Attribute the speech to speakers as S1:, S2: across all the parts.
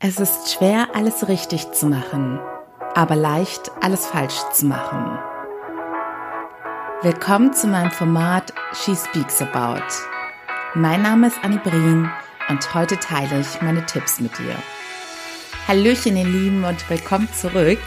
S1: Es ist schwer, alles richtig zu machen, aber leicht, alles falsch zu machen. Willkommen zu meinem Format She Speaks About. Mein Name ist Annie Brien und heute teile ich meine Tipps mit dir. Hallöchen, ihr Lieben, und willkommen zurück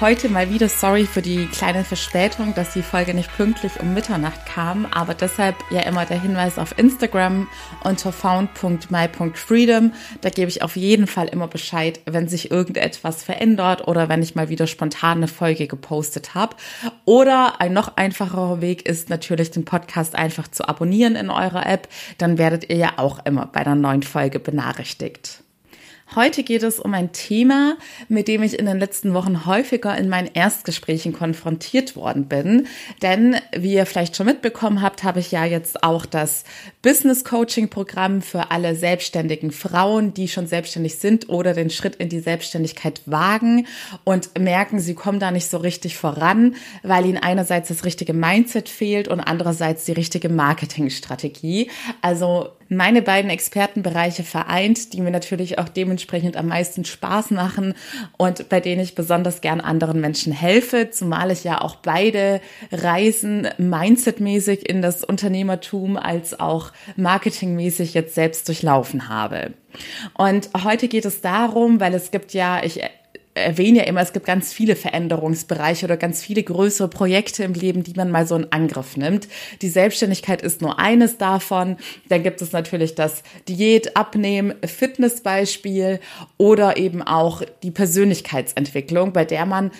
S1: heute mal wieder sorry für die kleine Verspätung, dass die Folge nicht pünktlich um Mitternacht kam, aber deshalb ja immer der Hinweis auf Instagram unter found.my.freedom. Da gebe ich auf jeden Fall immer Bescheid, wenn sich irgendetwas verändert oder wenn ich mal wieder spontan eine Folge gepostet habe. Oder ein noch einfacherer Weg ist natürlich, den Podcast einfach zu abonnieren in eurer App. Dann werdet ihr ja auch immer bei einer neuen Folge benachrichtigt. Heute geht es um ein Thema, mit dem ich in den letzten Wochen häufiger in meinen Erstgesprächen konfrontiert worden bin. Denn, wie ihr vielleicht schon mitbekommen habt, habe ich ja jetzt auch das Business Coaching Programm für alle selbstständigen Frauen, die schon selbstständig sind oder den Schritt in die Selbstständigkeit wagen und merken, sie kommen da nicht so richtig voran, weil ihnen einerseits das richtige Mindset fehlt und andererseits die richtige Marketingstrategie. Also meine beiden Expertenbereiche vereint, die mir natürlich auch dementsprechend am meisten Spaß machen und bei denen ich besonders gern anderen Menschen helfe, zumal ich ja auch beide Reisen mindsetmäßig in das Unternehmertum als auch marketingmäßig jetzt selbst durchlaufen habe. Und heute geht es darum, weil es gibt ja, ich erwähne ja immer, es gibt ganz viele Veränderungsbereiche oder ganz viele größere Projekte im Leben, die man mal so in Angriff nimmt. Die Selbstständigkeit ist nur eines davon. Dann gibt es natürlich das Diät, Abnehmen, Fitnessbeispiel oder eben auch die Persönlichkeitsentwicklung, bei der man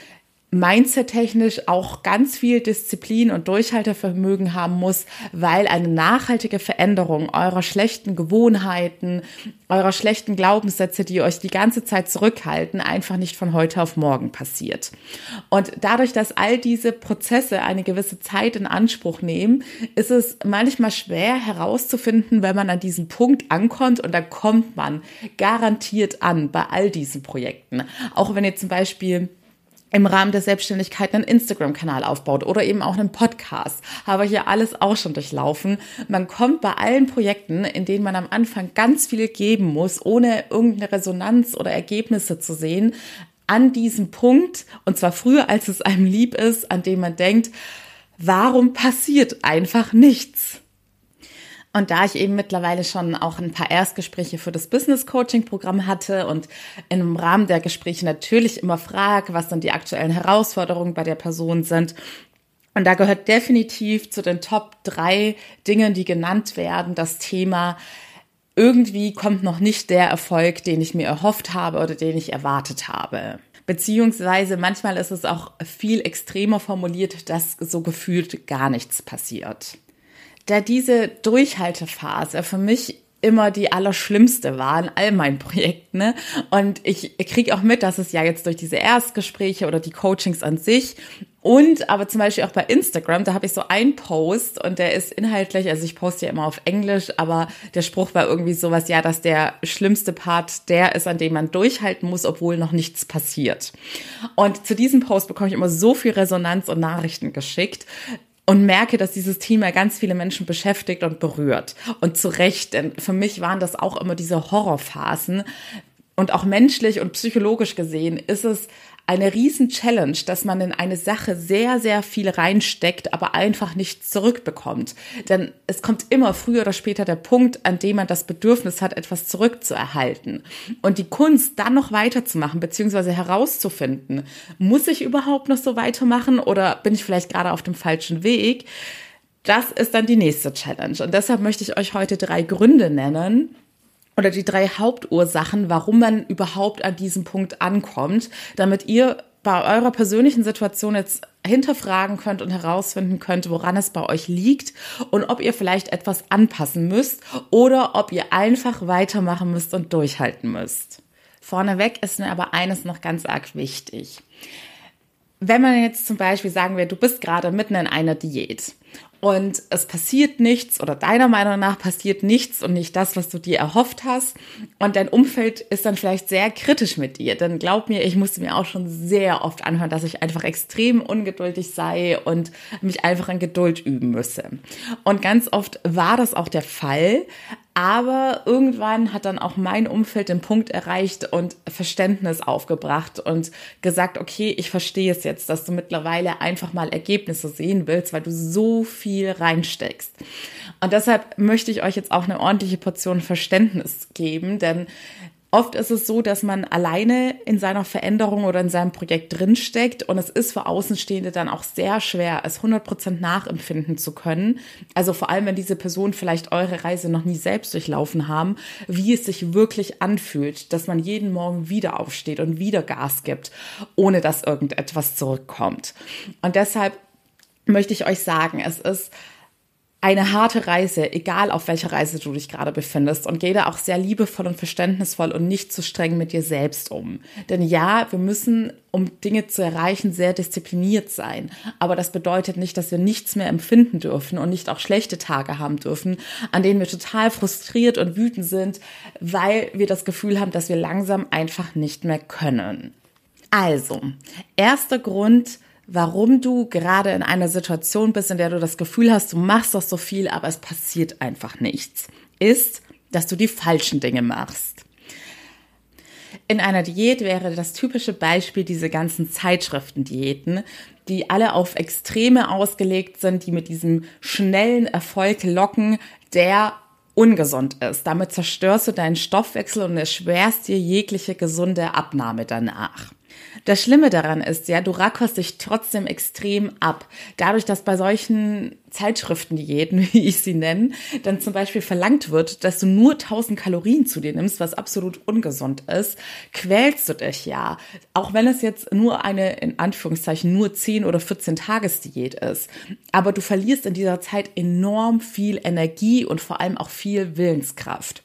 S1: mindset-technisch auch ganz viel Disziplin und Durchhaltevermögen haben muss, weil eine nachhaltige Veränderung eurer schlechten Gewohnheiten, eurer schlechten Glaubenssätze, die euch die ganze Zeit zurückhalten, einfach nicht von heute auf morgen passiert. Und dadurch, dass all diese Prozesse eine gewisse Zeit in Anspruch nehmen, ist es manchmal schwer herauszufinden, wenn man an diesen Punkt ankommt und da kommt man garantiert an bei all diesen Projekten. Auch wenn ihr zum Beispiel im Rahmen der Selbstständigkeit einen Instagram-Kanal aufbaut oder eben auch einen Podcast. Habe hier alles auch schon durchlaufen. Man kommt bei allen Projekten, in denen man am Anfang ganz viel geben muss, ohne irgendeine Resonanz oder Ergebnisse zu sehen, an diesem Punkt, und zwar früher, als es einem lieb ist, an dem man denkt, warum passiert einfach nichts? Und da ich eben mittlerweile schon auch ein paar Erstgespräche für das Business Coaching Programm hatte und im Rahmen der Gespräche natürlich immer frage, was dann die aktuellen Herausforderungen bei der Person sind, und da gehört definitiv zu den Top drei Dingen, die genannt werden, das Thema, irgendwie kommt noch nicht der Erfolg, den ich mir erhofft habe oder den ich erwartet habe. Beziehungsweise manchmal ist es auch viel extremer formuliert, dass so gefühlt gar nichts passiert da diese Durchhaltephase für mich immer die allerschlimmste war in all meinen Projekten. Ne? Und ich kriege auch mit, dass es ja jetzt durch diese Erstgespräche oder die Coachings an sich und aber zum Beispiel auch bei Instagram, da habe ich so einen Post und der ist inhaltlich, also ich poste ja immer auf Englisch, aber der Spruch war irgendwie sowas, ja, dass der schlimmste Part der ist, an dem man durchhalten muss, obwohl noch nichts passiert. Und zu diesem Post bekomme ich immer so viel Resonanz und Nachrichten geschickt, und merke, dass dieses Thema ganz viele Menschen beschäftigt und berührt. Und zu Recht, denn für mich waren das auch immer diese Horrorphasen. Und auch menschlich und psychologisch gesehen ist es eine riesen Challenge, dass man in eine Sache sehr, sehr viel reinsteckt, aber einfach nichts zurückbekommt. Denn es kommt immer früher oder später der Punkt, an dem man das Bedürfnis hat, etwas zurückzuerhalten. Und die Kunst dann noch weiterzumachen, beziehungsweise herauszufinden, muss ich überhaupt noch so weitermachen oder bin ich vielleicht gerade auf dem falschen Weg? Das ist dann die nächste Challenge. Und deshalb möchte ich euch heute drei Gründe nennen, oder die drei Hauptursachen, warum man überhaupt an diesem Punkt ankommt, damit ihr bei eurer persönlichen Situation jetzt hinterfragen könnt und herausfinden könnt, woran es bei euch liegt und ob ihr vielleicht etwas anpassen müsst oder ob ihr einfach weitermachen müsst und durchhalten müsst. Vorneweg ist mir aber eines noch ganz arg wichtig. Wenn man jetzt zum Beispiel sagen wir, du bist gerade mitten in einer Diät und es passiert nichts oder deiner Meinung nach passiert nichts und nicht das, was du dir erhofft hast. Und dein Umfeld ist dann vielleicht sehr kritisch mit dir. Denn glaub mir, ich musste mir auch schon sehr oft anhören, dass ich einfach extrem ungeduldig sei und mich einfach in Geduld üben müsse. Und ganz oft war das auch der Fall. Aber irgendwann hat dann auch mein Umfeld den Punkt erreicht und Verständnis aufgebracht und gesagt, okay, ich verstehe es jetzt, dass du mittlerweile einfach mal Ergebnisse sehen willst, weil du so viel reinsteckst. Und deshalb möchte ich euch jetzt auch eine ordentliche Portion Verständnis geben, denn Oft ist es so, dass man alleine in seiner Veränderung oder in seinem Projekt drinsteckt und es ist für Außenstehende dann auch sehr schwer, es 100% nachempfinden zu können. Also vor allem, wenn diese Personen vielleicht eure Reise noch nie selbst durchlaufen haben, wie es sich wirklich anfühlt, dass man jeden Morgen wieder aufsteht und wieder Gas gibt, ohne dass irgendetwas zurückkommt. Und deshalb möchte ich euch sagen, es ist eine harte Reise, egal auf welcher Reise du dich gerade befindest und geh da auch sehr liebevoll und verständnisvoll und nicht zu streng mit dir selbst um. Denn ja, wir müssen, um Dinge zu erreichen, sehr diszipliniert sein. Aber das bedeutet nicht, dass wir nichts mehr empfinden dürfen und nicht auch schlechte Tage haben dürfen, an denen wir total frustriert und wütend sind, weil wir das Gefühl haben, dass wir langsam einfach nicht mehr können. Also, erster Grund, warum du gerade in einer Situation bist, in der du das Gefühl hast, du machst doch so viel, aber es passiert einfach nichts, ist, dass du die falschen Dinge machst. In einer Diät wäre das typische Beispiel diese ganzen Zeitschriftendiäten, die alle auf Extreme ausgelegt sind, die mit diesem schnellen Erfolg locken, der ungesund ist. Damit zerstörst du deinen Stoffwechsel und erschwerst dir jegliche gesunde Abnahme danach. Das Schlimme daran ist ja, du rackerst dich trotzdem extrem ab. Dadurch, dass bei solchen Zeitschriftendiäten, wie ich sie nenne, dann zum Beispiel verlangt wird, dass du nur 1000 Kalorien zu dir nimmst, was absolut ungesund ist, quälst du dich ja. Auch wenn es jetzt nur eine, in Anführungszeichen, nur 10 oder 14 Tagesdiät ist. Aber du verlierst in dieser Zeit enorm viel Energie und vor allem auch viel Willenskraft.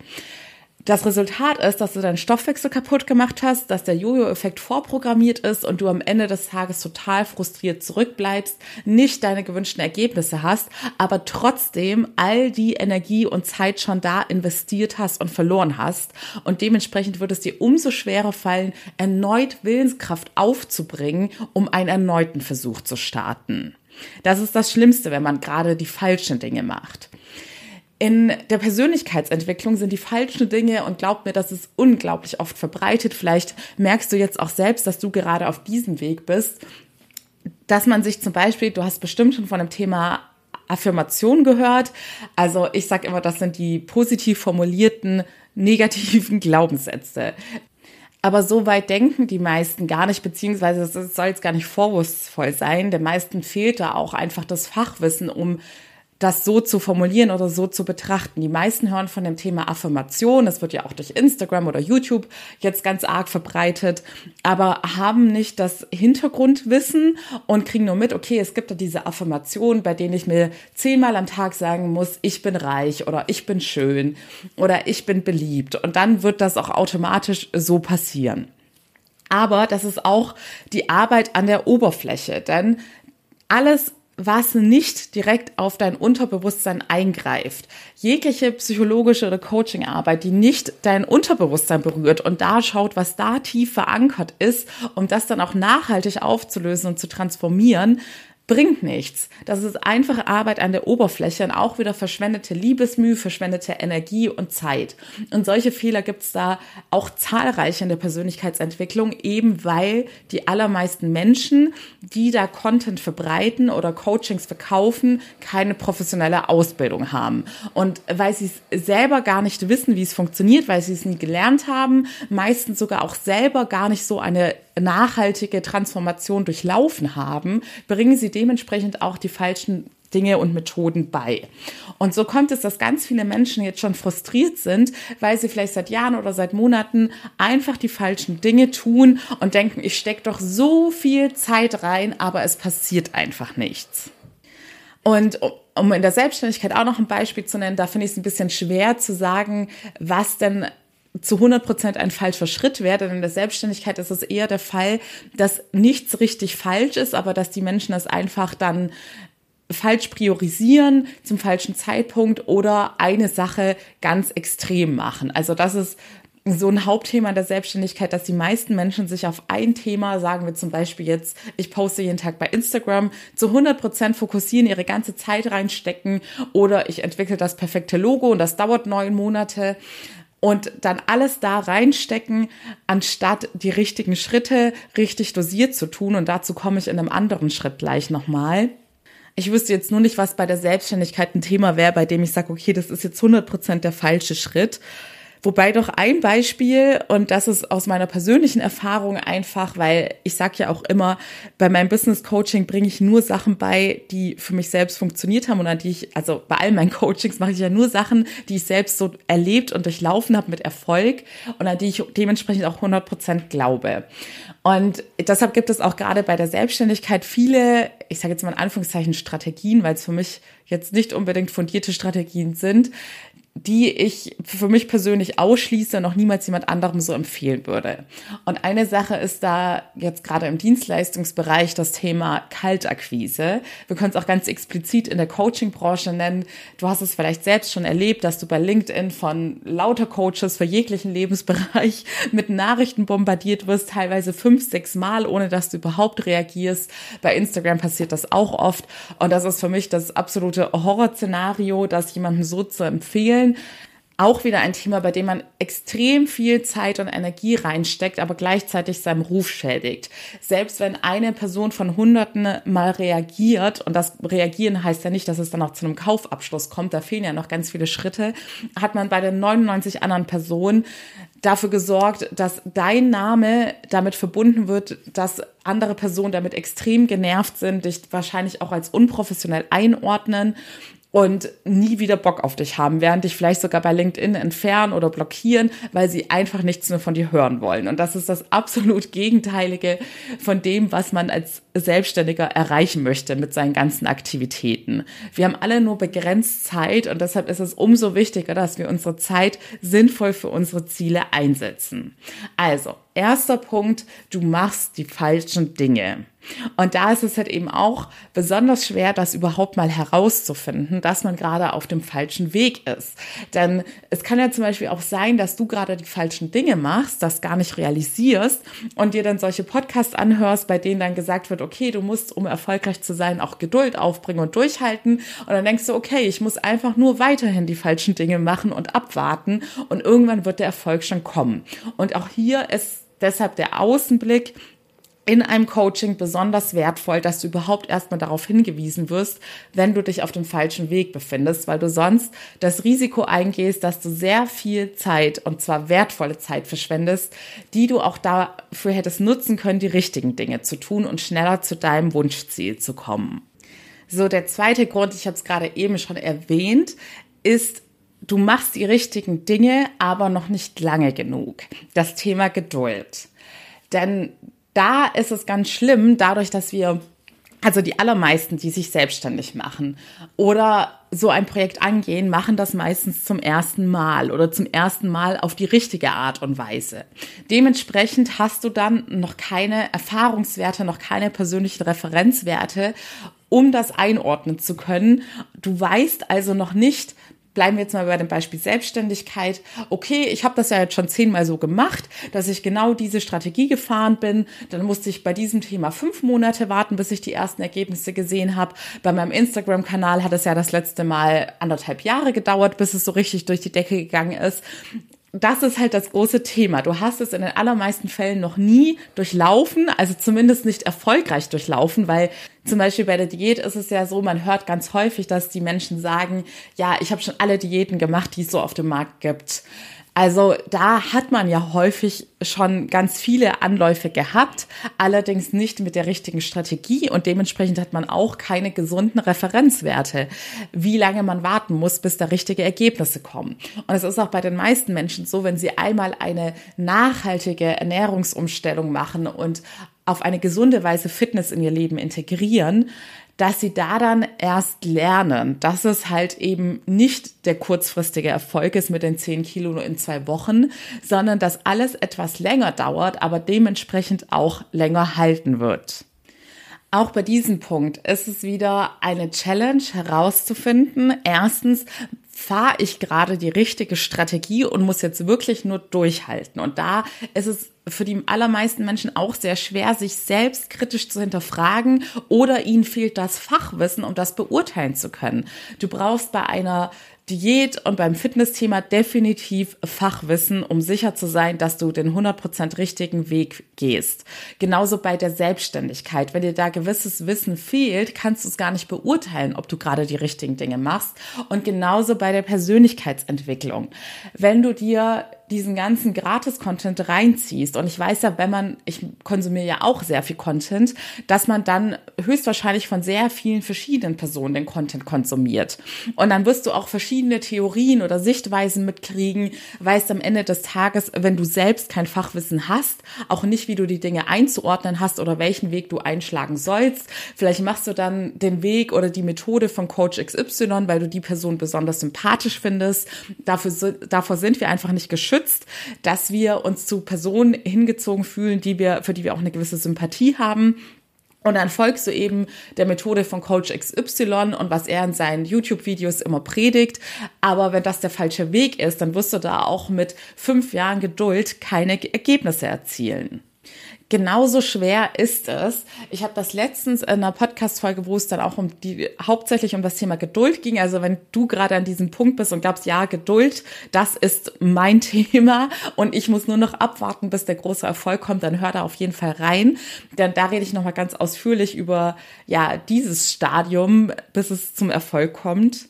S1: Das Resultat ist, dass du deinen Stoffwechsel kaputt gemacht hast, dass der Jojo-Effekt vorprogrammiert ist und du am Ende des Tages total frustriert zurückbleibst, nicht deine gewünschten Ergebnisse hast, aber trotzdem all die Energie und Zeit schon da investiert hast und verloren hast. Und dementsprechend wird es dir umso schwerer fallen, erneut Willenskraft aufzubringen, um einen erneuten Versuch zu starten. Das ist das Schlimmste, wenn man gerade die falschen Dinge macht in der Persönlichkeitsentwicklung sind die falschen Dinge und glaub mir, das ist unglaublich oft verbreitet. Vielleicht merkst du jetzt auch selbst, dass du gerade auf diesem Weg bist, dass man sich zum Beispiel, du hast bestimmt schon von dem Thema Affirmation gehört. Also ich sage immer, das sind die positiv formulierten negativen Glaubenssätze. Aber so weit denken die meisten gar nicht, beziehungsweise es soll jetzt gar nicht vorwurfsvoll sein. Der meisten fehlt da auch einfach das Fachwissen, um das so zu formulieren oder so zu betrachten. Die meisten hören von dem Thema Affirmation, das wird ja auch durch Instagram oder YouTube jetzt ganz arg verbreitet, aber haben nicht das Hintergrundwissen und kriegen nur mit, okay, es gibt da diese Affirmation, bei denen ich mir zehnmal am Tag sagen muss, ich bin reich oder ich bin schön oder ich bin beliebt. Und dann wird das auch automatisch so passieren. Aber das ist auch die Arbeit an der Oberfläche, denn alles was nicht direkt auf dein Unterbewusstsein eingreift. Jegliche psychologische oder Coachingarbeit, die nicht dein Unterbewusstsein berührt und da schaut, was da tief verankert ist, um das dann auch nachhaltig aufzulösen und zu transformieren, bringt nichts. Das ist einfache Arbeit an der Oberfläche und auch wieder verschwendete Liebesmühe, verschwendete Energie und Zeit. Und solche Fehler gibt's da auch zahlreich in der Persönlichkeitsentwicklung, eben weil die allermeisten Menschen, die da Content verbreiten oder Coachings verkaufen, keine professionelle Ausbildung haben. Und weil sie es selber gar nicht wissen, wie es funktioniert, weil sie es nie gelernt haben, meistens sogar auch selber gar nicht so eine nachhaltige Transformation durchlaufen haben, bringen sie dementsprechend auch die falschen Dinge und Methoden bei. Und so kommt es, dass ganz viele Menschen jetzt schon frustriert sind, weil sie vielleicht seit Jahren oder seit Monaten einfach die falschen Dinge tun und denken, ich stecke doch so viel Zeit rein, aber es passiert einfach nichts. Und um in der Selbstständigkeit auch noch ein Beispiel zu nennen, da finde ich es ein bisschen schwer zu sagen, was denn zu 100 Prozent ein falscher Schritt wäre, denn in der Selbstständigkeit ist es eher der Fall, dass nichts richtig falsch ist, aber dass die Menschen es einfach dann falsch priorisieren zum falschen Zeitpunkt oder eine Sache ganz extrem machen. Also das ist so ein Hauptthema der Selbstständigkeit, dass die meisten Menschen sich auf ein Thema, sagen wir zum Beispiel jetzt, ich poste jeden Tag bei Instagram, zu 100 Prozent fokussieren, ihre ganze Zeit reinstecken oder ich entwickle das perfekte Logo und das dauert neun Monate und dann alles da reinstecken, anstatt die richtigen Schritte richtig dosiert zu tun. Und dazu komme ich in einem anderen Schritt gleich nochmal. Ich wüsste jetzt nur nicht, was bei der Selbstständigkeit ein Thema wäre, bei dem ich sage, okay, das ist jetzt 100 Prozent der falsche Schritt. Wobei doch ein Beispiel, und das ist aus meiner persönlichen Erfahrung einfach, weil ich sage ja auch immer, bei meinem Business Coaching bringe ich nur Sachen bei, die für mich selbst funktioniert haben und an die ich, also bei all meinen Coachings mache ich ja nur Sachen, die ich selbst so erlebt und durchlaufen habe mit Erfolg und an die ich dementsprechend auch 100 Prozent glaube. Und deshalb gibt es auch gerade bei der Selbstständigkeit viele, ich sage jetzt mal in Anführungszeichen Strategien, weil es für mich jetzt nicht unbedingt fundierte Strategien sind, die ich für mich persönlich ausschließe, noch niemals jemand anderem so empfehlen würde. Und eine Sache ist da jetzt gerade im Dienstleistungsbereich das Thema Kaltakquise. Wir können es auch ganz explizit in der Coaching-Branche nennen. Du hast es vielleicht selbst schon erlebt, dass du bei LinkedIn von lauter Coaches für jeglichen Lebensbereich mit Nachrichten bombardiert wirst, teilweise fünf, sechs Mal, ohne dass du überhaupt reagierst. Bei Instagram passiert das auch oft. Und das ist für mich das absolute Horrorszenario, das jemandem so zu empfehlen entwickeln. Auch wieder ein Thema, bei dem man extrem viel Zeit und Energie reinsteckt, aber gleichzeitig seinem Ruf schädigt. Selbst wenn eine Person von Hunderten mal reagiert, und das Reagieren heißt ja nicht, dass es dann auch zu einem Kaufabschluss kommt, da fehlen ja noch ganz viele Schritte, hat man bei den 99 anderen Personen dafür gesorgt, dass dein Name damit verbunden wird, dass andere Personen damit extrem genervt sind, dich wahrscheinlich auch als unprofessionell einordnen und nie wieder Bock auf dich haben, während dich vielleicht sogar bei LinkedIn entfernen oder blockieren, weil sie einfach nichts mehr von dir hören wollen. Und das ist das absolut Gegenteilige von dem, was man als Selbstständiger erreichen möchte mit seinen ganzen Aktivitäten. Wir haben alle nur begrenzt Zeit und deshalb ist es umso wichtiger, dass wir unsere Zeit sinnvoll für unsere Ziele einsetzen. Also, erster Punkt, du machst die falschen Dinge. Und da ist es halt eben auch besonders schwer, das überhaupt mal herauszufinden, dass man gerade auf dem falschen Weg ist. Denn es kann ja zum Beispiel auch sein, dass du gerade die falschen Dinge machst, das gar nicht realisierst und dir dann solche Podcasts anhörst, bei denen dann gesagt wird, okay, du musst, um erfolgreich zu sein, auch Geduld aufbringen und durchhalten. Und dann denkst du, okay, ich muss einfach nur weiterhin die falschen Dinge machen und abwarten und irgendwann wird der Erfolg schon kommen. Und auch hier ist deshalb der Außenblick in einem Coaching besonders wertvoll, dass du überhaupt erstmal darauf hingewiesen wirst, wenn du dich auf dem falschen Weg befindest, weil du sonst das Risiko eingehst, dass du sehr viel Zeit und zwar wertvolle Zeit verschwendest, die du auch dafür hättest nutzen können, die richtigen Dinge zu tun und schneller zu deinem Wunschziel zu kommen. So, der zweite Grund, ich habe es gerade eben schon erwähnt, ist du machst die richtigen Dinge, aber noch nicht lange genug. Das Thema Geduld. Denn da ist es ganz schlimm, dadurch, dass wir, also die allermeisten, die sich selbstständig machen oder so ein Projekt angehen, machen das meistens zum ersten Mal oder zum ersten Mal auf die richtige Art und Weise. Dementsprechend hast du dann noch keine Erfahrungswerte, noch keine persönlichen Referenzwerte, um das einordnen zu können. Du weißt also noch nicht, bleiben wir jetzt mal bei dem Beispiel Selbstständigkeit. Okay, ich habe das ja jetzt schon zehnmal so gemacht, dass ich genau diese Strategie gefahren bin. Dann musste ich bei diesem Thema fünf Monate warten, bis ich die ersten Ergebnisse gesehen habe. Bei meinem Instagram-Kanal hat es ja das letzte Mal anderthalb Jahre gedauert, bis es so richtig durch die Decke gegangen ist das ist halt das große Thema. Du hast es in den allermeisten Fällen noch nie durchlaufen, also zumindest nicht erfolgreich durchlaufen, weil zum Beispiel bei der Diät ist es ja so, man hört ganz häufig, dass die Menschen sagen, ja, ich habe schon alle Diäten gemacht, die es so auf dem Markt gibt. Also da hat man ja häufig schon ganz viele Anläufe gehabt, allerdings nicht mit der richtigen Strategie und dementsprechend hat man auch keine gesunden Referenzwerte, wie lange man warten muss, bis da richtige Ergebnisse kommen. Und es ist auch bei den meisten Menschen so, wenn sie einmal eine nachhaltige Ernährungsumstellung machen und auf eine gesunde Weise Fitness in ihr Leben integrieren, dass sie da dann erst lernen, dass es halt eben nicht der kurzfristige Erfolg ist mit den 10 Kilo nur in zwei Wochen, sondern dass alles etwas länger dauert, aber dementsprechend auch länger halten wird. Auch bei diesem Punkt ist es wieder eine Challenge herauszufinden. Erstens, fahre ich gerade die richtige Strategie und muss jetzt wirklich nur durchhalten. Und da ist es für die allermeisten Menschen auch sehr schwer, sich selbst kritisch zu hinterfragen oder ihnen fehlt das Fachwissen, um das beurteilen zu können. Du brauchst bei einer Diät und beim Fitnessthema definitiv Fachwissen, um sicher zu sein, dass du den 100% richtigen Weg gehst. Genauso bei der Selbstständigkeit. Wenn dir da gewisses Wissen fehlt, kannst du es gar nicht beurteilen, ob du gerade die richtigen Dinge machst. Und genauso bei der Persönlichkeitsentwicklung. Wenn du dir diesen ganzen Gratis-Content reinziehst, und ich weiß ja, wenn man, ich konsumiere ja auch sehr viel Content, dass man dann höchstwahrscheinlich von sehr vielen verschiedenen Personen den Content konsumiert. Und dann wirst du auch verschiedene Theorien oder Sichtweisen mitkriegen, weißt am Ende des Tages, wenn du selbst kein Fachwissen hast, auch nicht, wie du die Dinge einzuordnen hast oder welchen Weg du einschlagen sollst. Vielleicht machst du dann den Weg oder die Methode von Coach XY, weil du die Person besonders sympathisch findest. Dafür, davor sind wir einfach nicht geschützt dass wir uns zu Personen hingezogen fühlen, die wir, für die wir auch eine gewisse Sympathie haben. Und dann folgst du eben der Methode von Coach XY und was er in seinen YouTube-Videos immer predigt. Aber wenn das der falsche Weg ist, dann wirst du da auch mit fünf Jahren Geduld keine Ergebnisse erzielen genauso schwer ist es. Ich habe das letztens in einer Podcast-Folge, wo es dann auch um die, hauptsächlich um das Thema Geduld ging. Also wenn du gerade an diesem Punkt bist und glaubst, ja, Geduld, das ist mein Thema und ich muss nur noch abwarten, bis der große Erfolg kommt, dann hör da auf jeden Fall rein. Denn da rede ich nochmal ganz ausführlich über, ja, dieses Stadium, bis es zum Erfolg kommt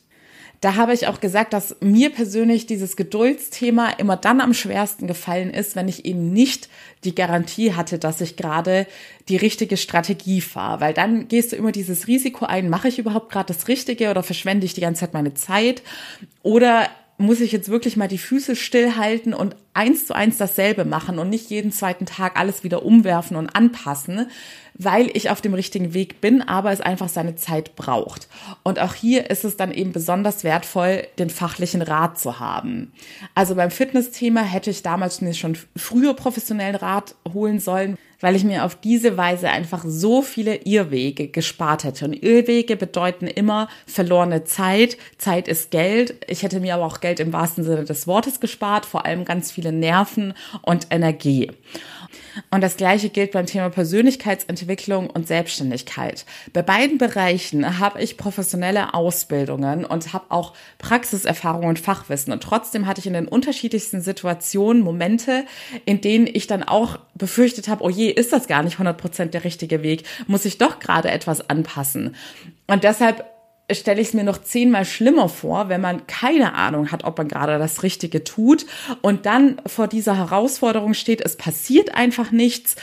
S1: da habe ich auch gesagt, dass mir persönlich dieses Geduldsthema immer dann am schwersten gefallen ist, wenn ich eben nicht die Garantie hatte, dass ich gerade die richtige Strategie fahre. Weil dann gehst du immer dieses Risiko ein, mache ich überhaupt gerade das Richtige oder verschwende ich die ganze Zeit meine Zeit? Oder muss ich jetzt wirklich mal die Füße stillhalten und eins zu eins dasselbe machen und nicht jeden zweiten Tag alles wieder umwerfen und anpassen, weil ich auf dem richtigen Weg bin, aber es einfach seine Zeit braucht. Und auch hier ist es dann eben besonders wertvoll, den fachlichen Rat zu haben. Also beim Fitnessthema hätte ich damals mir schon früher professionellen Rat holen sollen, weil ich mir auf diese Weise einfach so viele Irrwege gespart hätte. Und Irrwege bedeuten immer verlorene Zeit. Zeit ist Geld. Ich hätte mir aber auch Geld im wahrsten Sinne des Wortes gespart, vor allem ganz viele Nerven und Energie. Und das Gleiche gilt beim Thema Persönlichkeitsentwicklung und Selbstständigkeit. Bei beiden Bereichen habe ich professionelle Ausbildungen und habe auch Praxiserfahrung und Fachwissen. Und trotzdem hatte ich in den unterschiedlichsten Situationen Momente, in denen ich dann auch befürchtet habe, oh je, ist das gar nicht 100 Prozent der richtige Weg? Muss ich doch gerade etwas anpassen? Und deshalb stelle ich es mir noch zehnmal schlimmer vor, wenn man keine Ahnung hat, ob man gerade das Richtige tut und dann vor dieser Herausforderung steht, es passiert einfach nichts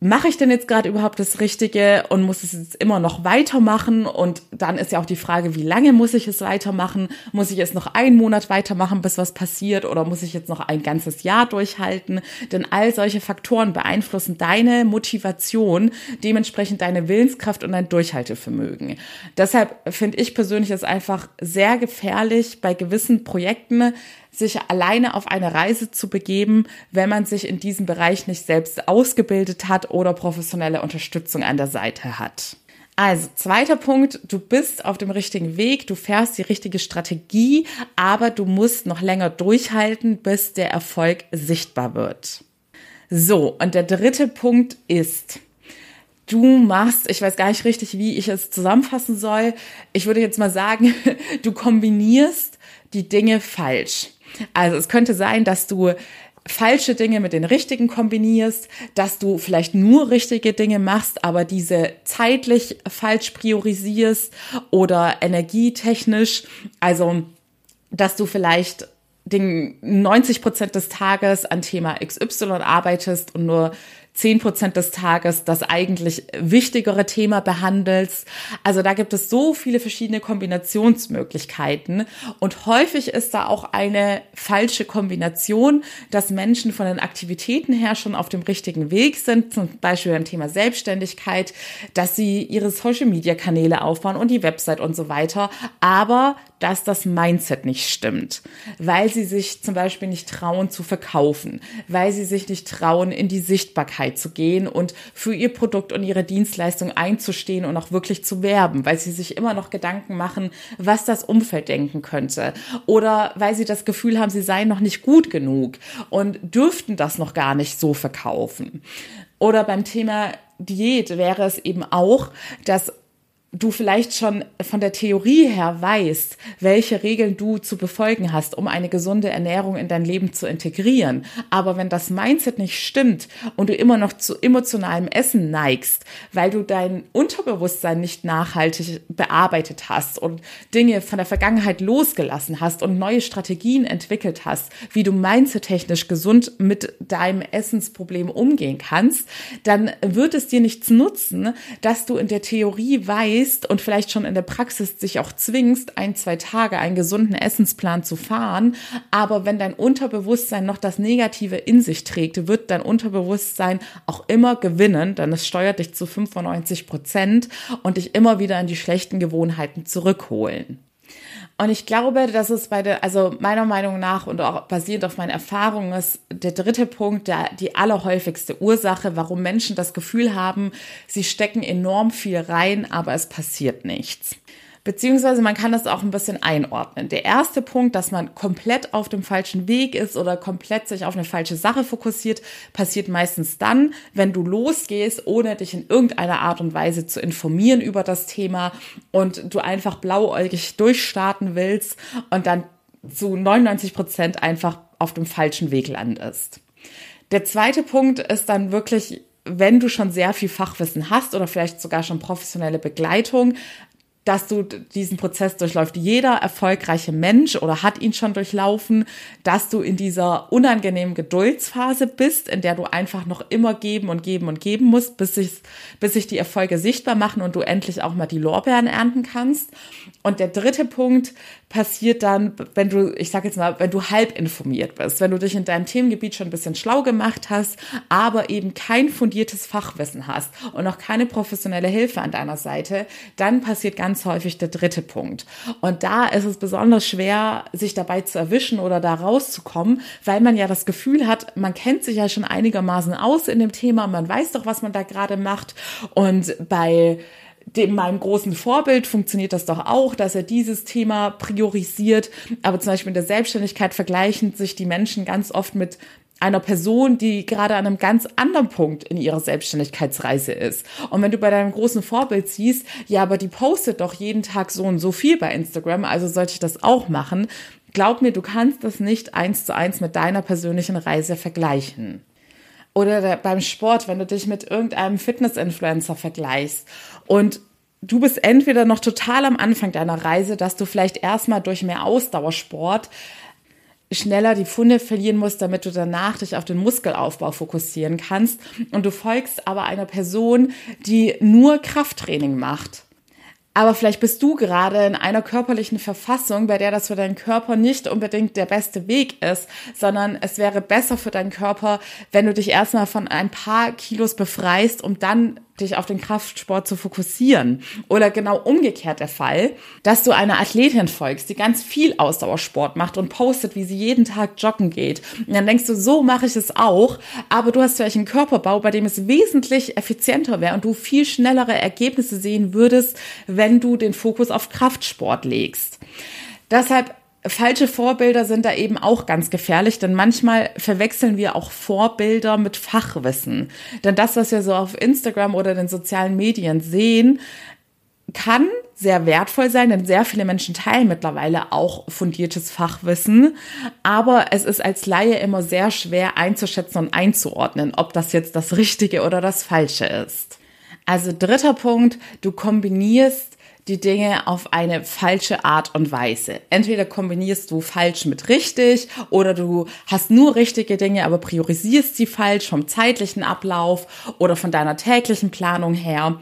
S1: mache ich denn jetzt gerade überhaupt das Richtige und muss es jetzt immer noch weitermachen? Und dann ist ja auch die Frage, wie lange muss ich es weitermachen? Muss ich es noch einen Monat weitermachen, bis was passiert? Oder muss ich jetzt noch ein ganzes Jahr durchhalten? Denn all solche Faktoren beeinflussen deine Motivation, dementsprechend deine Willenskraft und dein Durchhaltevermögen. Deshalb finde ich persönlich es einfach sehr gefährlich, bei gewissen Projekten sich alleine auf eine Reise zu begeben, wenn man sich in diesem Bereich nicht selbst ausgebildet hat oder professionelle Unterstützung an der Seite hat. Also, zweiter Punkt, du bist auf dem richtigen Weg, du fährst die richtige Strategie, aber du musst noch länger durchhalten, bis der Erfolg sichtbar wird. So, und der dritte Punkt ist, du machst, ich weiß gar nicht richtig, wie ich es zusammenfassen soll. Ich würde jetzt mal sagen, du kombinierst die Dinge falsch. Also es könnte sein, dass du falsche Dinge mit den richtigen kombinierst, dass du vielleicht nur richtige Dinge machst, aber diese zeitlich falsch priorisierst oder energietechnisch, also dass du vielleicht den 90 Prozent des Tages an Thema XY arbeitest und nur zehn Prozent des Tages das eigentlich wichtigere Thema behandelst. Also da gibt es so viele verschiedene Kombinationsmöglichkeiten und häufig ist da auch eine falsche Kombination, dass Menschen von den Aktivitäten her schon auf dem richtigen Weg sind, zum Beispiel beim Thema Selbstständigkeit, dass sie ihre Social-Media-Kanäle aufbauen und die Website und so weiter, aber dass das Mindset nicht stimmt, weil sie sich zum Beispiel nicht trauen zu verkaufen, weil sie sich nicht trauen, in die Sichtbarkeit zu gehen und für ihr Produkt und ihre Dienstleistung einzustehen und auch wirklich zu werben, weil sie sich immer noch Gedanken machen, was das Umfeld denken könnte. Oder weil sie das Gefühl haben, sie seien noch nicht gut genug und dürften das noch gar nicht so verkaufen. Oder beim Thema Diät wäre es eben auch, dass du vielleicht schon von der Theorie her weißt, welche Regeln du zu befolgen hast, um eine gesunde Ernährung in dein Leben zu integrieren. Aber wenn das Mindset nicht stimmt und du immer noch zu emotionalem Essen neigst, weil du dein Unterbewusstsein nicht nachhaltig bearbeitet hast und Dinge von der Vergangenheit losgelassen hast und neue Strategien entwickelt hast, wie du mindsettechnisch gesund mit deinem Essensproblem umgehen kannst, dann wird es dir nichts nutzen, dass du in der Theorie weißt, weißt und vielleicht schon in der Praxis sich auch zwingst, ein, zwei Tage einen gesunden Essensplan zu fahren. Aber wenn dein Unterbewusstsein noch das Negative in sich trägt, wird dein Unterbewusstsein auch immer gewinnen, denn es steuert dich zu 95 Prozent und dich immer wieder in die schlechten Gewohnheiten zurückholen. Und ich glaube, dass es bei der, also meiner Meinung nach und auch basierend auf meinen Erfahrungen ist der dritte Punkt, der, die allerhäufigste Ursache, warum Menschen das Gefühl haben, sie stecken enorm viel rein, aber es passiert nichts. Beziehungsweise man kann das auch ein bisschen einordnen. Der erste Punkt, dass man komplett auf dem falschen Weg ist oder komplett sich auf eine falsche Sache fokussiert, passiert meistens dann, wenn du losgehst, ohne dich in irgendeiner Art und Weise zu informieren über das Thema und du einfach blauäugig durchstarten willst und dann zu 99 Prozent einfach auf dem falschen Weg landest. Der zweite Punkt ist dann wirklich, wenn du schon sehr viel Fachwissen hast oder vielleicht sogar schon professionelle Begleitung, dass du diesen Prozess durchläuft. Jeder erfolgreiche Mensch oder hat ihn schon durchlaufen, dass du in dieser unangenehmen Geduldsphase bist, in der du einfach noch immer geben und geben und geben musst, bis sich, bis sich die Erfolge sichtbar machen und du endlich auch mal die Lorbeeren ernten kannst. Und der dritte Punkt passiert dann, wenn du, ich sage jetzt mal, wenn du halb informiert bist, wenn du dich in deinem Themengebiet schon ein bisschen schlau gemacht hast, aber eben kein fundiertes Fachwissen hast und noch keine professionelle Hilfe an deiner Seite, dann passiert ganz häufig der dritte Punkt. Und da ist es besonders schwer, sich dabei zu erwischen oder da rauszukommen, weil man ja das Gefühl hat, man kennt sich ja schon einigermaßen aus in dem Thema, man weiß doch, was man da gerade macht und bei dem meinem großen Vorbild funktioniert das doch auch, dass er dieses Thema priorisiert. Aber zum Beispiel in der Selbstständigkeit vergleichen sich die Menschen ganz oft mit einer Person, die gerade an einem ganz anderen Punkt in ihrer Selbstständigkeitsreise ist. Und wenn du bei deinem großen Vorbild siehst, ja, aber die postet doch jeden Tag so und so viel bei Instagram, also sollte ich das auch machen. Glaub mir, du kannst das nicht eins zu eins mit deiner persönlichen Reise vergleichen. Oder beim Sport, wenn du dich mit irgendeinem Fitness-Influencer vergleichst und du bist entweder noch total am Anfang deiner Reise, dass du vielleicht erstmal durch mehr Ausdauersport schneller die Funde verlieren musst, damit du danach dich auf den Muskelaufbau fokussieren kannst. Und du folgst aber einer Person, die nur Krafttraining macht. Aber vielleicht bist du gerade in einer körperlichen Verfassung, bei der das für deinen Körper nicht unbedingt der beste Weg ist, sondern es wäre besser für deinen Körper, wenn du dich erstmal von ein paar Kilos befreist, um dann dich auf den Kraftsport zu fokussieren. Oder genau umgekehrt der Fall, dass du einer Athletin folgst, die ganz viel Ausdauersport macht und postet, wie sie jeden Tag joggen geht. Und dann denkst du, so mache ich es auch, aber du hast vielleicht einen Körperbau, bei dem es wesentlich effizienter wäre und du viel schnellere Ergebnisse sehen würdest, wenn du den Fokus auf Kraftsport legst. Deshalb falsche Vorbilder sind da eben auch ganz gefährlich, denn manchmal verwechseln wir auch Vorbilder mit Fachwissen. Denn das, was wir so auf Instagram oder den sozialen Medien sehen, kann sehr wertvoll sein, denn sehr viele Menschen teilen mittlerweile auch fundiertes Fachwissen. Aber es ist als Laie immer sehr schwer einzuschätzen und einzuordnen, ob das jetzt das Richtige oder das Falsche ist. Also dritter Punkt, du kombinierst die Dinge auf eine falsche Art und Weise. Entweder kombinierst du falsch mit richtig oder du hast nur richtige Dinge, aber priorisierst sie falsch vom zeitlichen Ablauf oder von deiner täglichen Planung her.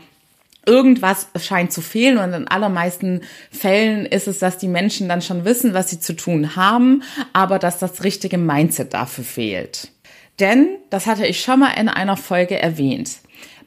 S1: Irgendwas scheint zu fehlen und in allermeisten Fällen ist es, dass die Menschen dann schon wissen, was sie zu tun haben, aber dass das richtige Mindset dafür fehlt. Denn, das hatte ich schon mal in einer Folge erwähnt,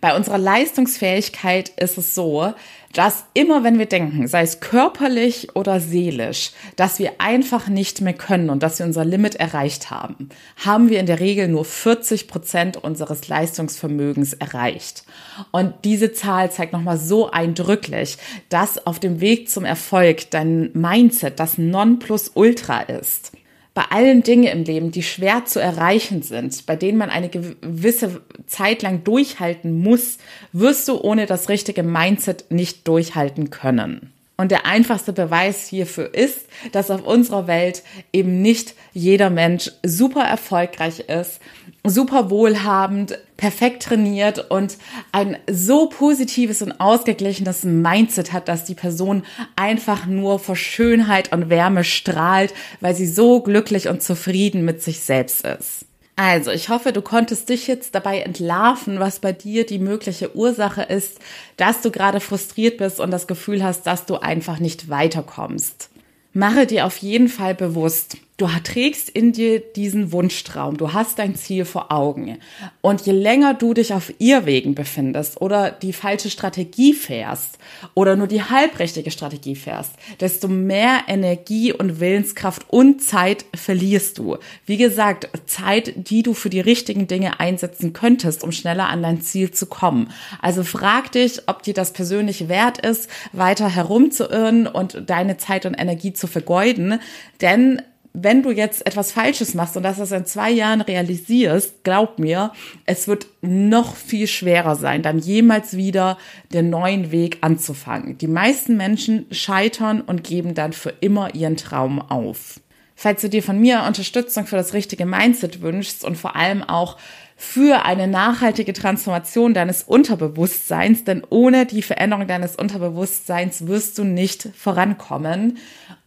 S1: bei unserer Leistungsfähigkeit ist es so, dass immer wenn wir denken, sei es körperlich oder seelisch, dass wir einfach nicht mehr können und dass wir unser Limit erreicht haben, haben wir in der Regel nur 40 Prozent unseres Leistungsvermögens erreicht. Und diese Zahl zeigt nochmal so eindrücklich, dass auf dem Weg zum Erfolg dein Mindset das Nonplusultra ist bei allen Dingen im Leben, die schwer zu erreichen sind, bei denen man eine gewisse Zeit lang durchhalten muss, wirst du ohne das richtige Mindset nicht durchhalten können. Und der einfachste Beweis hierfür ist, dass auf unserer Welt eben nicht jeder Mensch super erfolgreich ist, super wohlhabend, perfekt trainiert und ein so positives und ausgeglichenes Mindset hat, dass die Person einfach nur vor Schönheit und Wärme strahlt, weil sie so glücklich und zufrieden mit sich selbst ist. Also, ich hoffe, du konntest dich jetzt dabei entlarven, was bei dir die mögliche Ursache ist, dass du gerade frustriert bist und das Gefühl hast, dass du einfach nicht weiterkommst. Mache dir auf jeden Fall bewusst, Du trägst in dir diesen Wunschtraum, du hast dein Ziel vor Augen. Und je länger du dich auf Irrwegen befindest oder die falsche Strategie fährst oder nur die halbrichtige Strategie fährst, desto mehr Energie und Willenskraft und Zeit verlierst du. Wie gesagt, Zeit, die du für die richtigen Dinge einsetzen könntest, um schneller an dein Ziel zu kommen. Also frag dich, ob dir das persönlich wert ist, weiter herumzuirren und deine Zeit und Energie zu vergeuden, denn wenn du jetzt etwas Falsches machst und das in zwei Jahren realisierst, glaub mir, es wird noch viel schwerer sein, dann jemals wieder den neuen Weg anzufangen. Die meisten Menschen scheitern und geben dann für immer ihren Traum auf. Falls du dir von mir Unterstützung für das richtige Mindset wünschst und vor allem auch für eine nachhaltige Transformation deines Unterbewusstseins, denn ohne die Veränderung deines Unterbewusstseins wirst du nicht vorankommen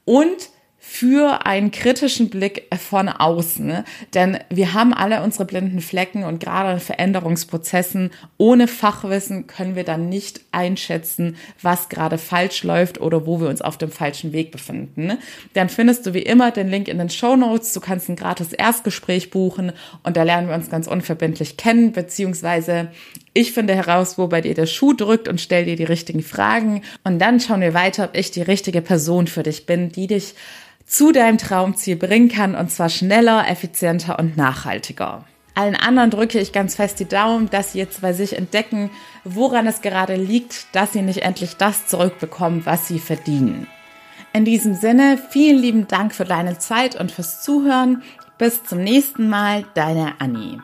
S1: und für einen kritischen Blick von außen. Denn wir haben alle unsere blinden Flecken und gerade in Veränderungsprozessen ohne Fachwissen können wir dann nicht einschätzen, was gerade falsch läuft oder wo wir uns auf dem falschen Weg befinden. Dann findest du wie immer den Link in den Show Notes. Du kannst ein gratis Erstgespräch buchen und da lernen wir uns ganz unverbindlich kennen, beziehungsweise ich finde heraus, wo bei dir der Schuh drückt und stell dir die richtigen Fragen. Und dann schauen wir weiter, ob ich die richtige Person für dich bin, die dich zu deinem Traumziel bringen kann und zwar schneller, effizienter und nachhaltiger. Allen anderen drücke ich ganz fest die Daumen, dass sie jetzt bei sich entdecken, woran es gerade liegt, dass sie nicht endlich das zurückbekommen, was sie verdienen. In diesem Sinne, vielen lieben Dank für deine Zeit und fürs Zuhören. Bis zum nächsten Mal, deine Annie.